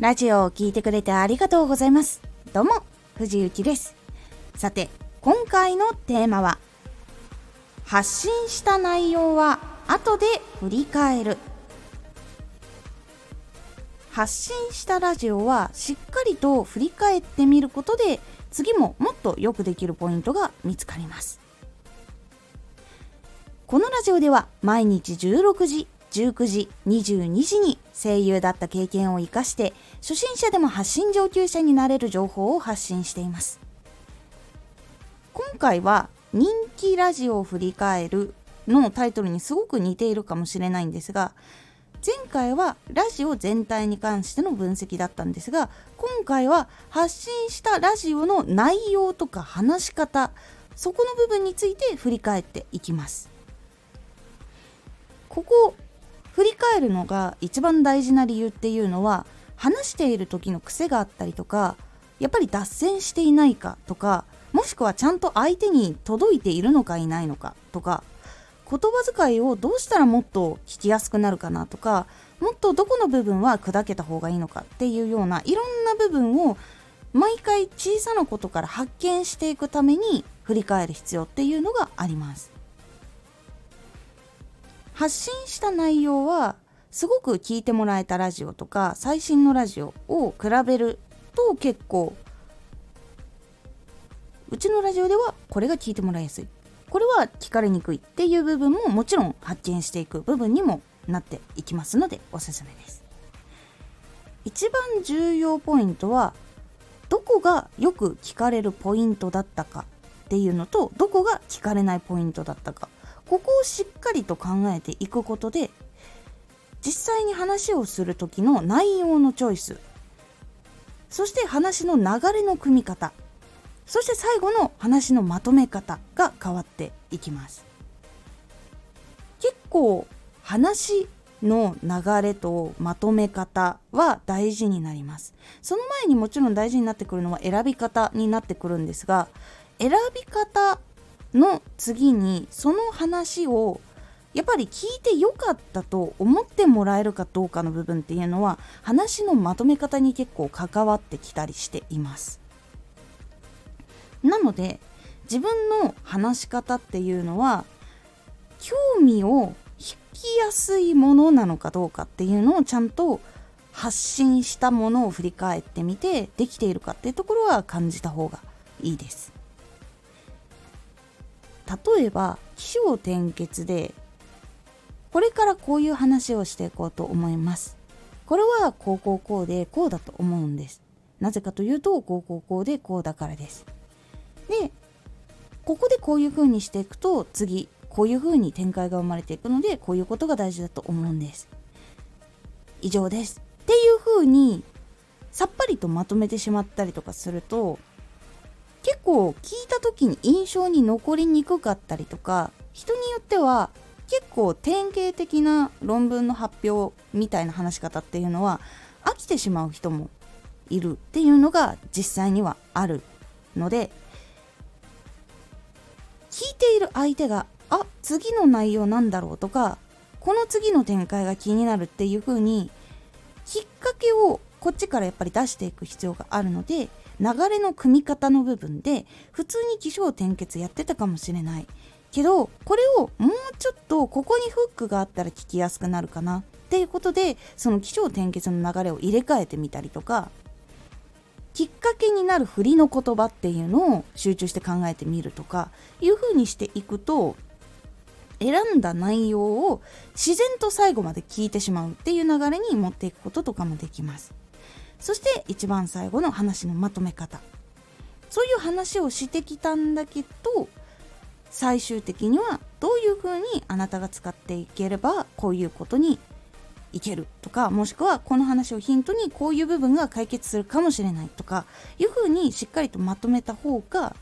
ラジオを聴いてくれてありがとうございます。どうも、藤幸です。さて、今回のテーマは、発信した内容は後で振り返る。発信したラジオはしっかりと振り返ってみることで次ももっとよくできるポイントが見つかりますこのラジオでは毎日16時19時22時に声優だった経験を生かして初心者でも発信上級者になれる情報を発信しています。今回は人気ラジオを振り返るのタイトルにすごく似ているかもしれないんですが前回はラジオ全体に関しての分析だったんですが今回は発信したラジオの内容とか話し方そこの部分について振り返っていきます。ここ振り返るのが一番大事な理由っていうのは話している時の癖があったりとかやっぱり脱線していないかとかもしくはちゃんと相手に届いているのかいないのかとか言葉遣いをどうしたらもっと聞きやすくなるかなとかもっとどこの部分は砕けた方がいいのかっていうようないろんな部分を毎回小さなことから発見していくために振り返る必要っていうのがあります。発信した内容はすごく聞いてもらえたラジオとか最新のラジオを比べると結構うちのラジオではこれが聞いてもらいやすい。これは聞かれにくいっていう部分ももちろん発見していく部分にもなっていきますのでおすすめです。一番重要ポイントはどこがよく聞かれるポイントだったかっていうのとどこが聞かれないポイントだったか。ここをしっかりと考えていくことで実際に話をする時の内容のチョイスそして話の流れの組み方そして最後の話のまとめ方が変わっていきます。結構話の流れとまとめ方は大事になります。その前にもちろん大事になってくるのは選び方になってくるんですが選び方の次にその話をやっぱり聞いてよかったと思ってもらえるかどうかの部分っていうのは話のまとめ方に結構関わってきたりしています。なので自分の話し方っていうのは興味を引きやすいものなのかどうかっていうのをちゃんと発信したものを振り返ってみてできているかっていうところは感じた方がいいです。例えば起承転結でこれからこういう話をしていこうと思います。これはこうこうこうでこうだと思うんです。なぜかというとこうこうこうでこうだからです。でここでこういう風にしていくと次こういう風に展開が生まれていくのでこういうことが大事だと思うんです。以上です。っていう風にさっぱりとまとめてしまったりとかすると結構聞いた時に印象に残りにくかったりとか人によっては結構典型的な論文の発表みたいな話し方っていうのは飽きてしまう人もいるっていうのが実際にはあるので聞いている相手があ次の内容なんだろうとかこの次の展開が気になるっていう風にきっかけをこっちからやっぱり出していく必要があるので流れの組み方の部分で普通に起承転結やってたかもしれないけどこれをもうちょっとここにフックがあったら聞きやすくなるかなっていうことでその起承転結の流れを入れ替えてみたりとかきっかけになる振りの言葉っていうのを集中して考えてみるとかいう風にしていくと選んだ内容を自然と最後まで聞いてしまうっていう流れに持っていくこととかもできます。そして一番最後の話のまとめ方。そういう話をしてきたんだけど最終的にはどういうふうにあなたが使っていければこういうことにいけるとかもしくはこの話をヒントにこういう部分が解決するかもしれないとかいうふうにしっかりとまとめた方が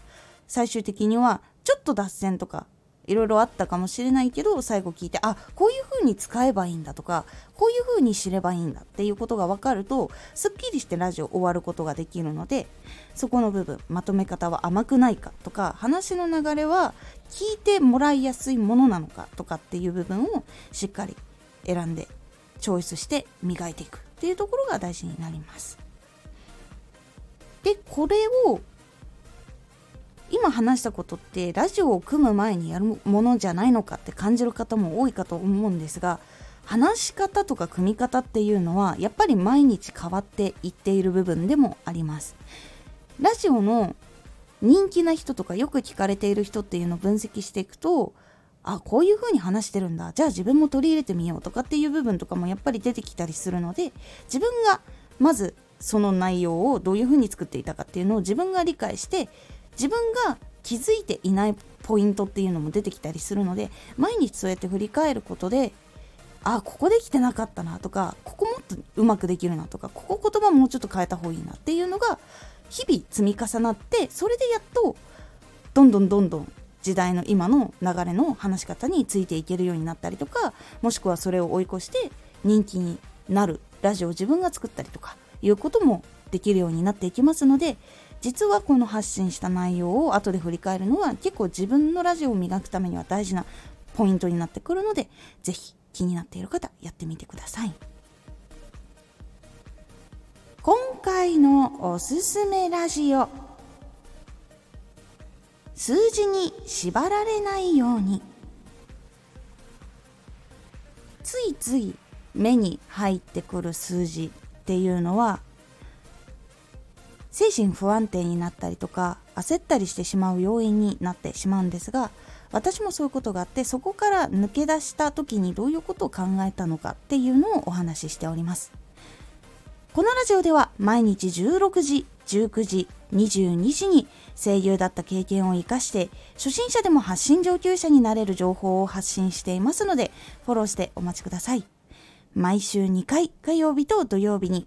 最終的にはちょっと脱線とかいろいろあったかもしれないけど最後聞いてあこういう風に使えばいいんだとかこういう風に知ればいいんだっていうことが分かるとすっきりしてラジオ終わることができるのでそこの部分まとめ方は甘くないかとか話の流れは聞いてもらいやすいものなのかとかっていう部分をしっかり選んでチョイスして磨いていくっていうところが大事になります。でこれを今話したことってラジオを組む前にやるものじゃないのかって感じる方も多いかと思うんですが話し方とか組み方っていうのはやっぱり毎日変わっていっている部分でもあります。ラジオの人気な人とかよく聞かれている人っていうのを分析していくとあこういう風に話してるんだ。じゃあ自分も取り入れてみようとかっていう部分とかもやっぱり出てきたりするので自分がまずその内容をどういう風に作っていたかっていうのを自分が理解して自分が気づいていないポイントっていうのも出てきたりするので毎日そうやって振り返ることであここできてなかったなとかここもっとうまくできるなとかここ言葉もうちょっと変えた方がいいなっていうのが日々積み重なってそれでやっとどんどんどんどん時代の今の流れの話し方についていけるようになったりとかもしくはそれを追い越して人気になるラジオを自分が作ったりとかいうこともできるようになっていきますので実はこの発信した内容を後で振り返るのは結構自分のラジオを磨くためには大事なポイントになってくるので是非気になっている方やってみてください。今回のおすすめラジオ。数字に縛られないように。ついつい目に入ってくる数字っていうのは精神不安定になったりとか焦ったりしてしまう要因になってしまうんですが私もそういうことがあってそこから抜け出した時にどういうことを考えたのかっていうのをお話ししております。このラジオでは毎日16時19時22時に声優だった経験を生かして初心者でも発信上級者になれる情報を発信していますのでフォローしてお待ちください。毎週2回火曜日と土曜日に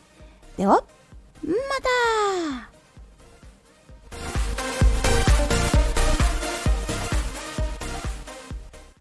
ではまた。